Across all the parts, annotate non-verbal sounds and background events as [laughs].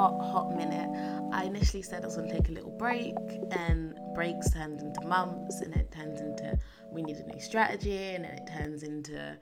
hot, hot minute. I initially said I was gonna take a little break, and breaks turned into months, and it turns into we need a new strategy, and it turns into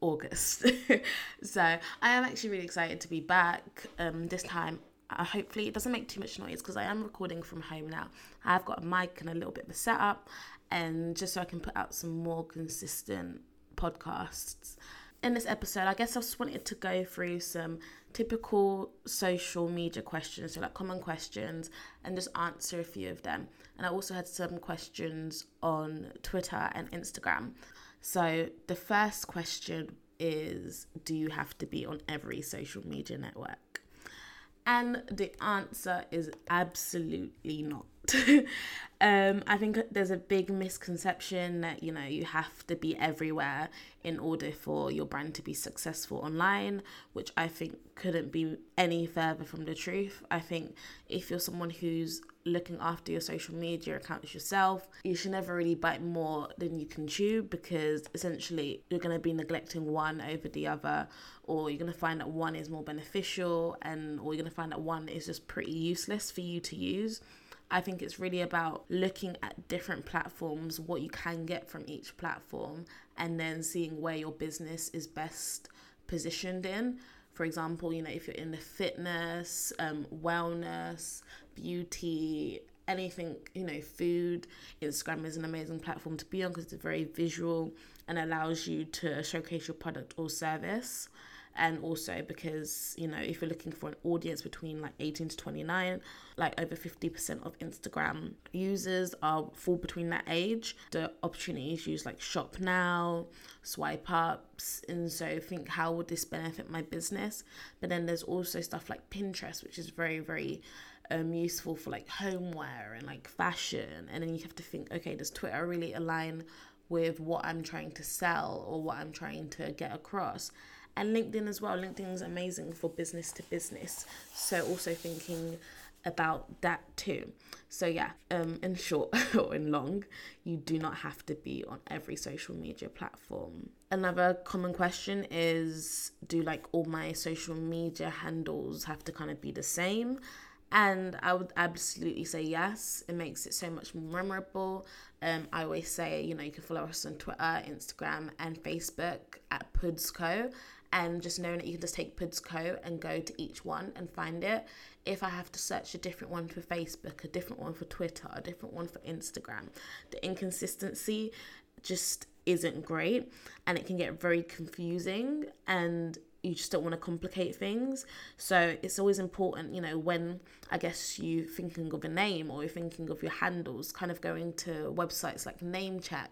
August. [laughs] so I am actually really excited to be back. Um, this time, uh, hopefully, it doesn't make too much noise because I am recording from home now. I've got a mic and a little bit of a setup, and just so I can put out some more consistent podcasts. In this episode, I guess I just wanted to go through some typical social media questions, so like common questions, and just answer a few of them. And I also had some questions on Twitter and Instagram. So the first question is Do you have to be on every social media network? And the answer is absolutely not. [laughs] um, I think there's a big misconception that you know you have to be everywhere in order for your brand to be successful online, which I think couldn't be any further from the truth. I think if you're someone who's looking after your social media accounts yourself, you should never really bite more than you can chew because essentially you're going to be neglecting one over the other, or you're going to find that one is more beneficial, and or you're going to find that one is just pretty useless for you to use. I think it's really about looking at different platforms, what you can get from each platform, and then seeing where your business is best positioned in. For example, you know, if you're in the fitness, um, wellness, beauty, anything, you know, food, Instagram is an amazing platform to be on because it's very visual and allows you to showcase your product or service and also because you know if you're looking for an audience between like 18 to 29 like over 50% of instagram users are fall between that age. The opportunities use like shop now swipe ups. And so think how would this benefit my business? But then there's also stuff like pinterest which is very very um, useful for like homeware and like fashion. And then you have to think okay does twitter really align with what i'm trying to sell or what i'm trying to get across and LinkedIn as well. LinkedIn is amazing for business to business. So also thinking about that too. So yeah, um, in short [laughs] or in long, you do not have to be on every social media platform. Another common question is do like all my social media handles have to kind of be the same? And I would absolutely say yes. It makes it so much more memorable. Um, I always say, you know, you can follow us on Twitter, Instagram, and Facebook at Pudsco and just knowing that you can just take Pudsco and go to each one and find it. If I have to search a different one for Facebook, a different one for Twitter, a different one for Instagram, the inconsistency just isn't great and it can get very confusing and you just don't want to complicate things. So it's always important, you know, when I guess you thinking of a name or you're thinking of your handles, kind of going to websites like Namecheck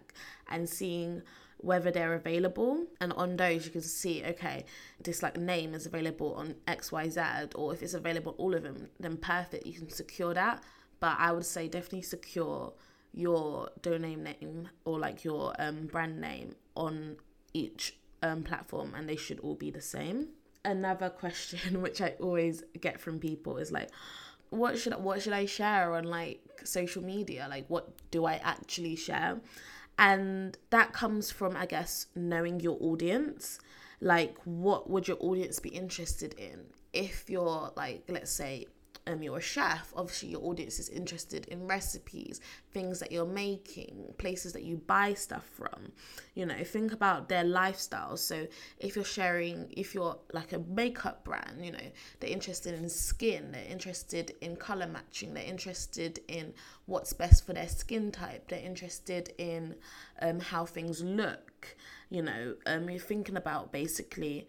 and seeing whether they're available. And on those, you can see, okay, this like name is available on XYZ, or if it's available all of them, then perfect, you can secure that. But I would say definitely secure your domain name or like your um, brand name on each um, platform, and they should all be the same. Another [laughs] question which I always get from people is like, what should what should I share on like social media? Like, what do I actually share? And that comes from, I guess, knowing your audience. Like, what would your audience be interested in? If you're, like, let's say, um, you're a chef, obviously your audience is interested in recipes, things that you're making, places that you buy stuff from. You know, think about their lifestyles. So if you're sharing, if you're like a makeup brand, you know, they're interested in skin, they're interested in color matching, they're interested in what's best for their skin type, they're interested in um, how things look. You know, um, you're thinking about basically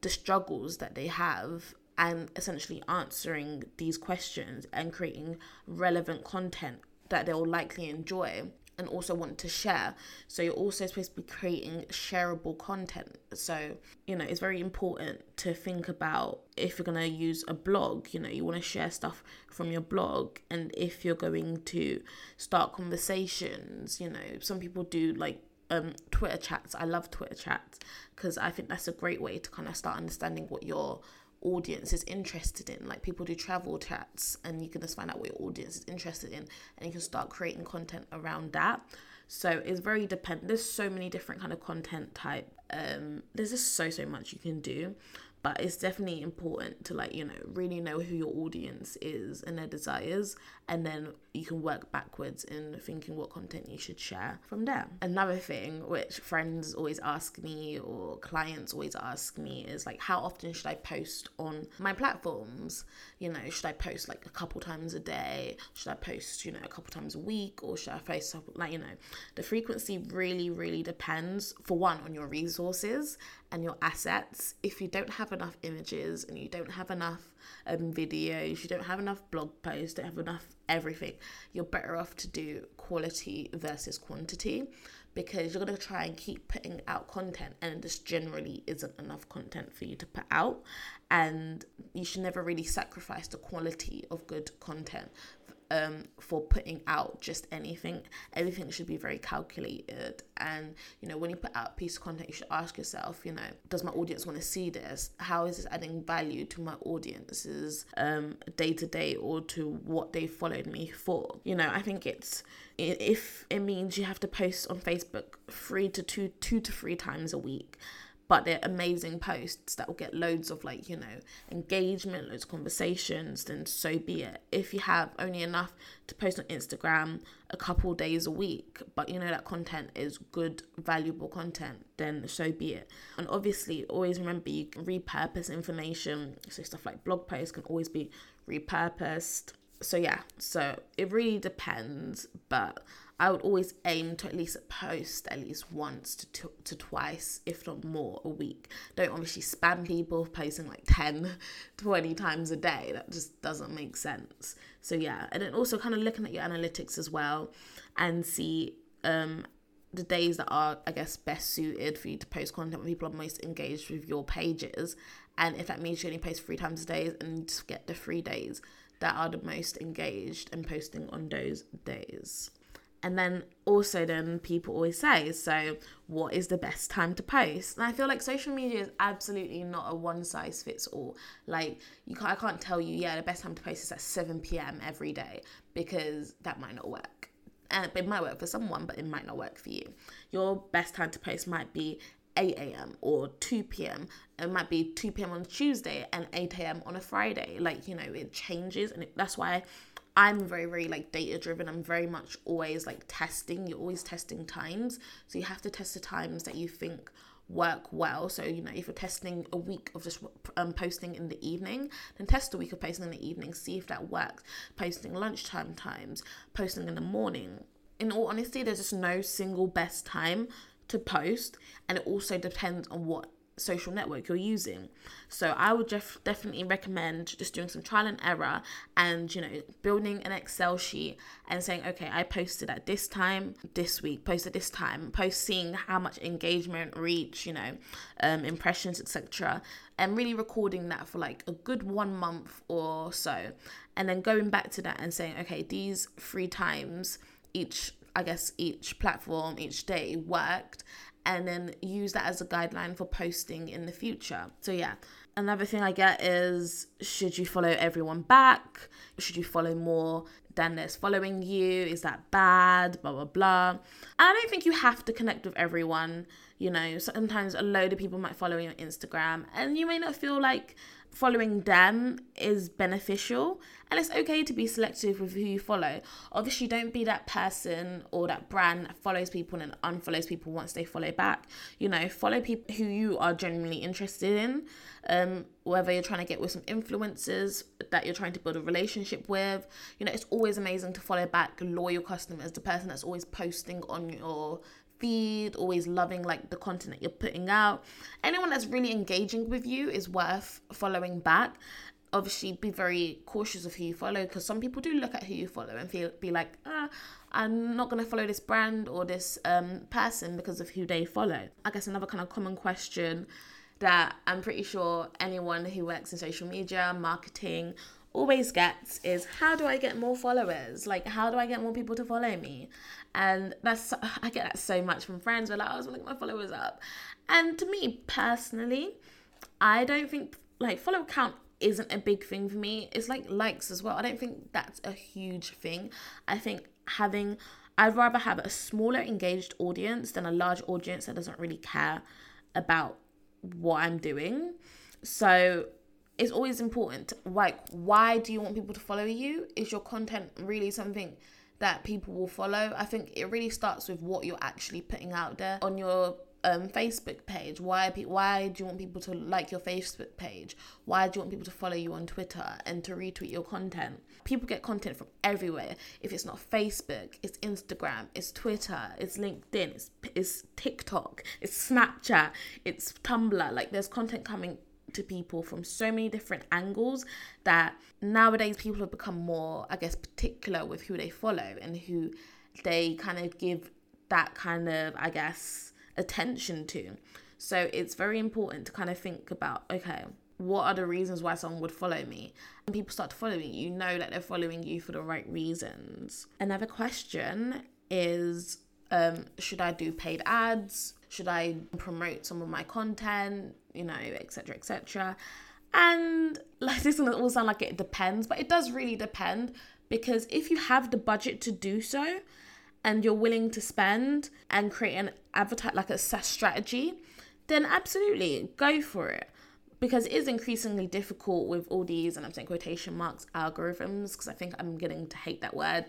the struggles that they have and essentially answering these questions and creating relevant content that they'll likely enjoy and also want to share. So you're also supposed to be creating shareable content. So, you know, it's very important to think about if you're going to use a blog, you know, you want to share stuff from your blog. And if you're going to start conversations, you know, some people do like um, Twitter chats. I love Twitter chats because I think that's a great way to kind of start understanding what your audience is interested in. Like people do travel chats, and you can just find out what your audience is interested in, and you can start creating content around that. So it's very dependent. There's so many different kind of content type. Um, there's just so so much you can do, but it's definitely important to like you know really know who your audience is and their desires and then you can work backwards in thinking what content you should share from there. Another thing which friends always ask me or clients always ask me is like how often should i post on my platforms? You know should i post like a couple times a day? Should i post you know a couple times a week or should i post like you know the frequency really really depends for one on your resources and your assets if you don't have enough images and you don't have enough um, videos you don't have enough blog posts don't have enough everything you're better off to do quality versus quantity because you're going to try and keep putting out content and just generally isn't enough content for you to put out. And you should never really sacrifice the quality of good content um, for putting out just anything. Everything should be very calculated. And, you know, when you put out a piece of content, you should ask yourself, you know, does my audience want to see this? How is this adding value to my audience's day to day or to what they followed me for? You know, I think it's if it means you have to post on Facebook three to two two to three times a week but they're amazing posts that will get loads of like you know engagement loads of conversations then so be it. If you have only enough to post on instagram a couple days a week but you know that content is good valuable content then so be it. And obviously always remember you can repurpose information. So stuff like blog posts can always be repurposed so yeah so it really depends but I would always aim to at least post at least once to, to, to twice, if not more, a week. Don't obviously spam people posting like 10, [laughs] 20 times a day. That just doesn't make sense. So, yeah. And then also kind of looking at your analytics as well and see um, the days that are, I guess, best suited for you to post content when people are most engaged with your pages. And if that means you only post three times a day and just get the three days that are the most engaged and posting on those days. And then also, then people always say, so what is the best time to post? And I feel like social media is absolutely not a one size fits all. Like you, can't, I can't tell you, yeah, the best time to post is at seven p.m. every day because that might not work. And it might work for someone, but it might not work for you. Your best time to post might be 8 a.m. or 2 p.m. It might be 2 p.m. on Tuesday and 8 a.m. on a Friday. Like, you know, it changes. And it, that's why I'm very, very like data driven. I'm very much always like testing. You're always testing times. So you have to test the times that you think work well. So, you know, if you're testing a week of just um, posting in the evening, then test a week of posting in the evening, see if that works. Posting lunchtime times, posting in the morning. In all honesty, there's just no single best time to post, and it also depends on what social network you're using. So I would def- definitely recommend just doing some trial and error and you know building an Excel sheet and saying okay I posted at this time this week posted this time post seeing how much engagement reach you know um, impressions etc and really recording that for like a good one month or so and then going back to that and saying okay these three times each I guess each platform each day worked and then use that as a guideline for posting in the future. So, yeah. Another thing I get is should you follow everyone back? Should you follow more than there's following you? Is that bad? Blah, blah, blah. And I don't think you have to connect with everyone. You know, sometimes a load of people might follow you on Instagram and you may not feel like following them is beneficial and it's okay to be selective with who you follow. Obviously don't be that person or that brand that follows people and unfollows people once they follow back. You know follow people who you are genuinely interested in um, whether you're trying to get with some influencers that you're trying to build a relationship with. You know it's always amazing to follow back loyal customers the person that's always posting on your feed, always loving like the content that you're putting out. Anyone that's really engaging with you is worth following back. Obviously, be very cautious of who you follow because some people do look at who you follow and feel be like, ah, I'm not gonna follow this brand or this um, person because of who they follow. I guess another kind of common question that I'm pretty sure anyone who works in social media, marketing, always gets is how do I get more followers? Like, how do I get more people to follow me? And that's, I get that so much from friends. They're like, oh, I was get my followers up. And to me personally, I don't think like follow count isn't a big thing for me. It's like likes as well. I don't think that's a huge thing. I think having, I'd rather have a smaller engaged audience than a large audience that doesn't really care about what I'm doing So it's always important. Like, why do you want people to follow you? Is your content really something that people will follow? I think it really starts with what you're actually putting out there on your um, Facebook page? Why why do you want people to like your Facebook page? Why do you want people to follow you on Twitter and to retweet your content? People get content from everywhere. If it's not Facebook, it's Instagram, it's Twitter, it's LinkedIn, it's, it's TikTok, it's Snapchat, it's Tumblr. Like there's content coming to people from so many different angles that nowadays people have become more, I guess, particular with who they follow and who they kind of give that kind of, I guess, attention to. So it's very important to kind of think about okay, what are the reasons why someone would follow me? And people start following you, you know that they're following you for the right reasons. Another question is um, should I do paid ads? Should I promote some of my content? You know, etc. etc. And [laughs] like this all sound like it depends, but it does really depend because if you have the budget to do so, and you're willing to spend and create an advertise like a SaaS strategy, then absolutely go for it. Because it is increasingly difficult with all these, and I'm saying quotation marks, algorithms, because I think I'm getting to hate that word,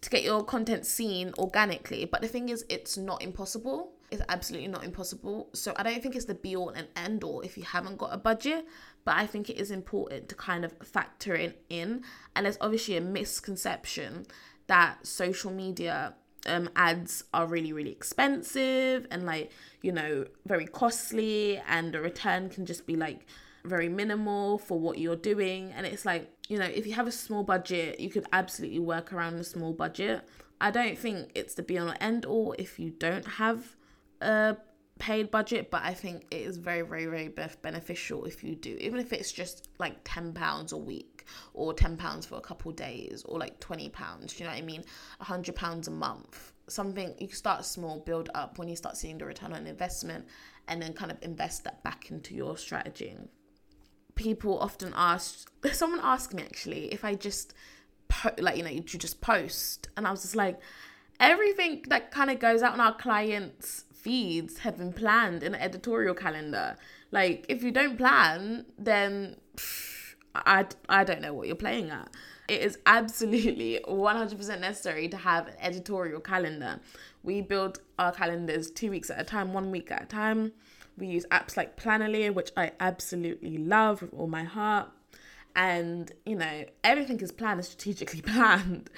to get your content seen organically. But the thing is, it's not impossible. It's absolutely not impossible. So I don't think it's the be all and end all if you haven't got a budget. But I think it is important to kind of factor it in. And there's obviously a misconception that social media um, ads are really really expensive and like you know very costly and the return can just be like very minimal for what you're doing and it's like you know if you have a small budget you could absolutely work around a small budget i don't think it's the be all and end all if you don't have a paid budget but i think it is very very very beneficial if you do even if it's just like 10 pounds a week or 10 pounds for a couple days or like 20 pounds you know what i mean? 100 pounds a month. Something you start small build up when you start seeing the return on investment and then kind of invest that back into your strategy. People often ask [laughs] someone asked me actually if i just po- like you know you just post. And i was just like everything that kind of goes out on our clients feeds have been planned in an editorial calendar like if you don't plan then pff, I, I don't know what you're playing at. It is absolutely 100% necessary to have an editorial calendar. We build our calendars two weeks at a time, one week at a time. We use apps like Planoly, which I absolutely love with all my heart. And you know, everything is planned, strategically [laughs] planned,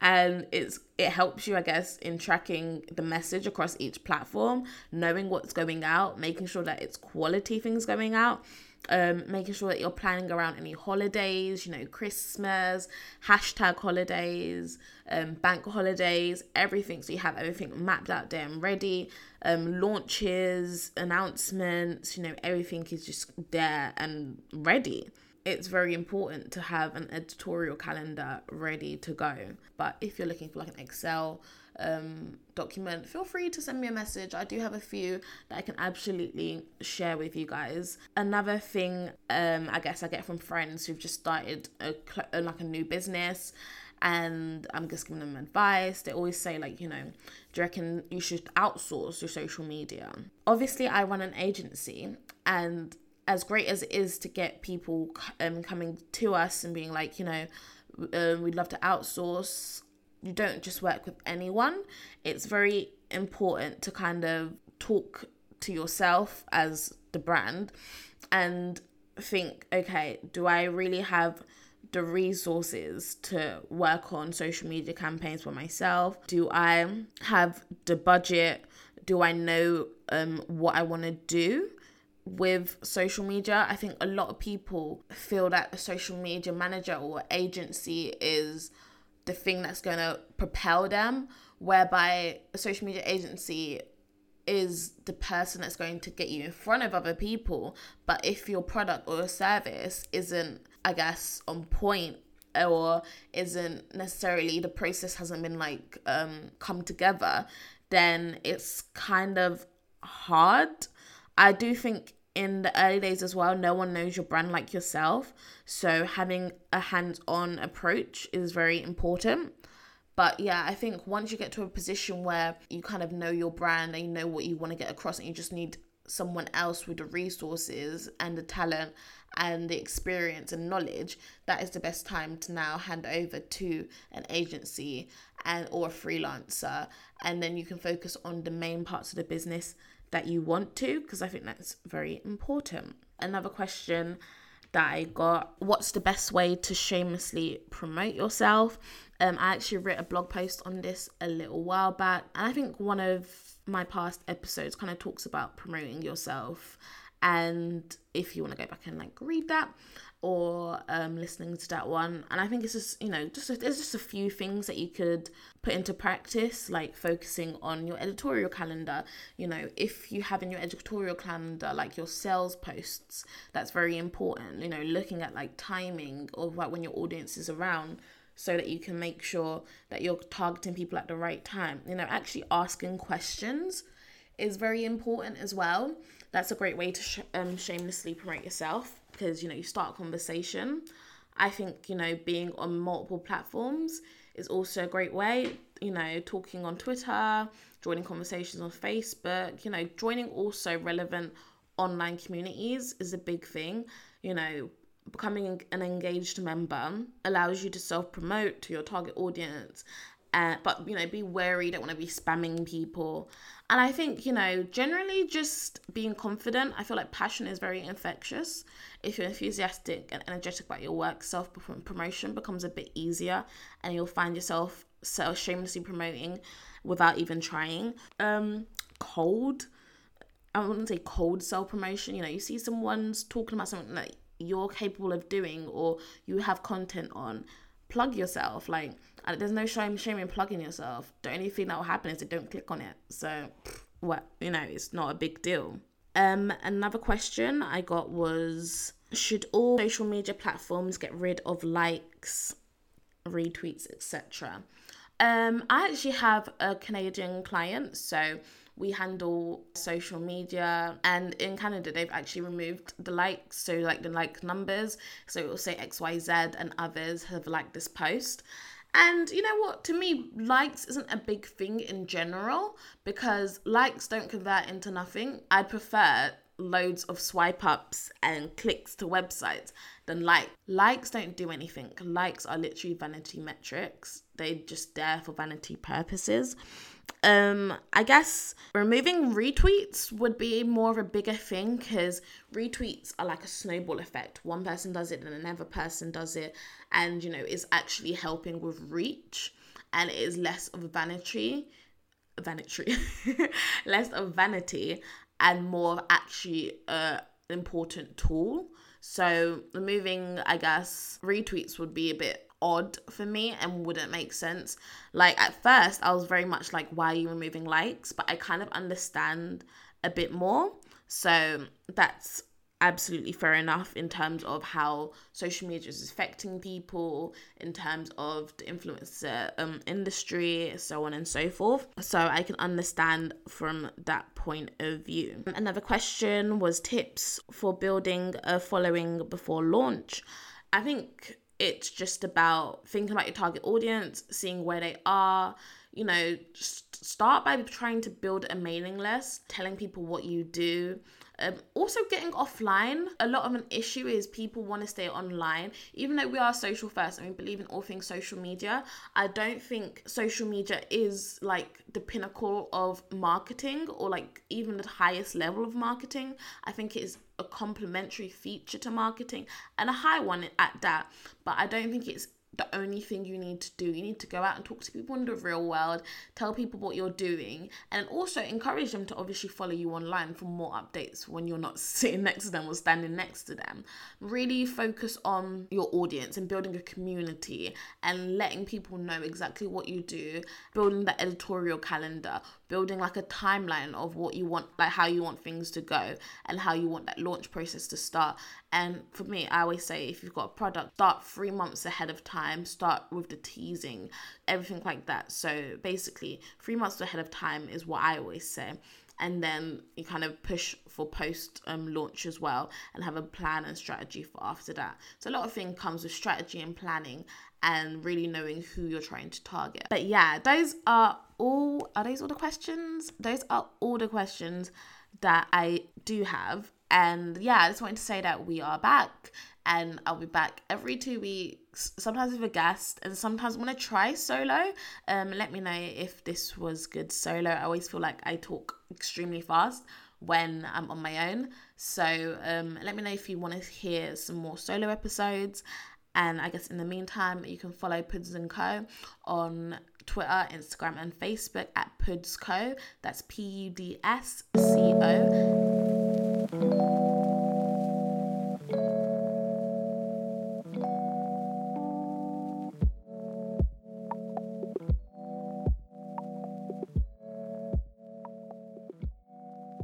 and it's it helps you, I guess, in tracking the message across each platform, knowing what's going out, making sure that it's quality things going out, um, making sure that you're planning around any holidays, you know, Christmas, hashtag holidays, um, bank holidays, everything. So you have everything mapped out there and ready. Um, launches, announcements, you know, everything is just there and ready. It's very important to have an editorial calendar ready to go. But if you're looking for like an Excel um, document, feel free to send me a message. I do have a few that I can absolutely share with you guys. Another thing, um, I guess I get from friends who've just started a, a like a new business and I'm just giving them advice. They always say, like, you know, do you reckon you should outsource your social media? Obviously, I run an agency, and as great as it is to get people um, coming to us and being like, you know, um, we'd love to outsource you don't just work with anyone. It's very important to kind of talk to yourself as the brand and think, okay, do I really have the resources to work on social media campaigns for myself? Do I have the budget? Do I know um, what I want to do? With social media. I think a lot of people feel that a social media manager or agency is the thing that's going to propel them, whereby a social media agency is the person that's going to get you in front of other people. But if your product or your service isn't, I guess, on point or isn't necessarily the process hasn't been like um come together, then it's kind of hard. I do think in the early days as well, no one knows your brand like yourself. So having a hands on approach is very important. But yeah, I think once you get to a position where you kind of know your brand and you know what you want to get across and you just need someone else with the resources and the talent and the experience and knowledge, that is the best time to now hand over to an agency and or a freelancer and then you can focus on the main parts of the business that you want to because I think that's very important. Another question that I got what's the best way to shamelessly promote yourself? Um, I actually wrote a blog post on this a little while back, and I think one of my past episodes kind of talks about promoting yourself and if you want to go back and like read that or um, listening to that one and i think it's just you know just a, there's just a few things that you could put into practice like focusing on your editorial calendar. You know if you have in your editorial calendar like your sales posts that's very important you know looking at like timing of like when your audience is around so that you can make sure that you're targeting people at the right time. You know actually asking questions is very important as well that's a great way to sh- um, shamelessly promote yourself because you know you start a conversation. I think you know being on multiple platforms is also a great way you know talking on twitter joining conversations on facebook you know joining also relevant online communities is a big thing. You know becoming an engaged member allows you to self promote to your target audience uh, but you know be wary don't want to be spamming people and i think you know generally just being confident. I feel like passion is very infectious. If you're enthusiastic and energetic about your work self promotion becomes a bit easier and you'll find yourself so shamelessly promoting without even trying. Um cold i wouldn't say cold self promotion you know you see someone's talking about something that you're capable of doing or you have content on plug yourself like there's no shame shame in plugging yourself. The only thing that will happen is they don't click on it. So what you know it's not a big deal. Um another question i got was should all social media platforms get rid of likes retweets etc um i actually have a canadian client so we handle social media and in canada they've actually removed the likes so like the like numbers. So it will say xyz and others have liked this post. And you know what? To me, likes isn't a big thing in general because likes don't convert into nothing. I prefer loads of swipe ups and clicks to websites than like likes don't do anything. Likes are literally vanity metrics. They're just there for vanity purposes um i guess removing retweets would be more of a bigger thing because retweets are like a snowball effect. One person does it and another person does it and you know is actually helping with reach and it is less of a vanity vanity [laughs] less of vanity and more actually a important tool. So removing i guess retweets would be a bit odd for me and wouldn't make sense. Like at first, I was very much like, why are you removing likes? But I kind of understand a bit more. So that's absolutely fair enough in terms of how social media is affecting people, in terms of the influencer um, industry, so on and so forth. So I can understand from that point of view. Another question was tips for building a following before launch. I think it's just about thinking about your target audience, seeing where they are. You know, start by trying to build a mailing list, telling people what you do, um, also, getting offline. A lot of an issue is people want to stay online, even though we are social first and we believe in all things social media. I don't think social media is like the pinnacle of marketing or like even the highest level of marketing. I think it is a complementary feature to marketing and a high one at that. But I don't think it's the only thing you need to do. You need to go out and talk to people in the real world, tell people what you're doing, and also encourage them to obviously follow you online for more updates when you're not [laughs] sitting next to them or standing next to them. Really focus on your audience and building a community and letting people know exactly what you do, building the editorial calendar, building like a timeline of what you want, like how you want things to go and how you want that launch process to start. And for me, I always say if you've got a product, start three months ahead of time, start with the teasing, everything like that. So basically, three months ahead of time is what I always say. And then you kind of push for post um, launch as well and have a plan and strategy for after that. So a lot of things comes with strategy and planning and really knowing who you're trying to target. But yeah, those are all are those all the questions? Those are all the questions that I do have. And yeah, I just wanted to say that we are back and I'll be back every two weeks, sometimes with a guest, and sometimes I'm gonna try solo. Um, let me know if this was good solo. I always feel like I talk extremely fast when I'm on my own. So um, let me know if you want to hear some more solo episodes. And I guess in the meantime, you can follow Puds and Co on Twitter, Instagram, and Facebook at Puds Co. That's P U D S C O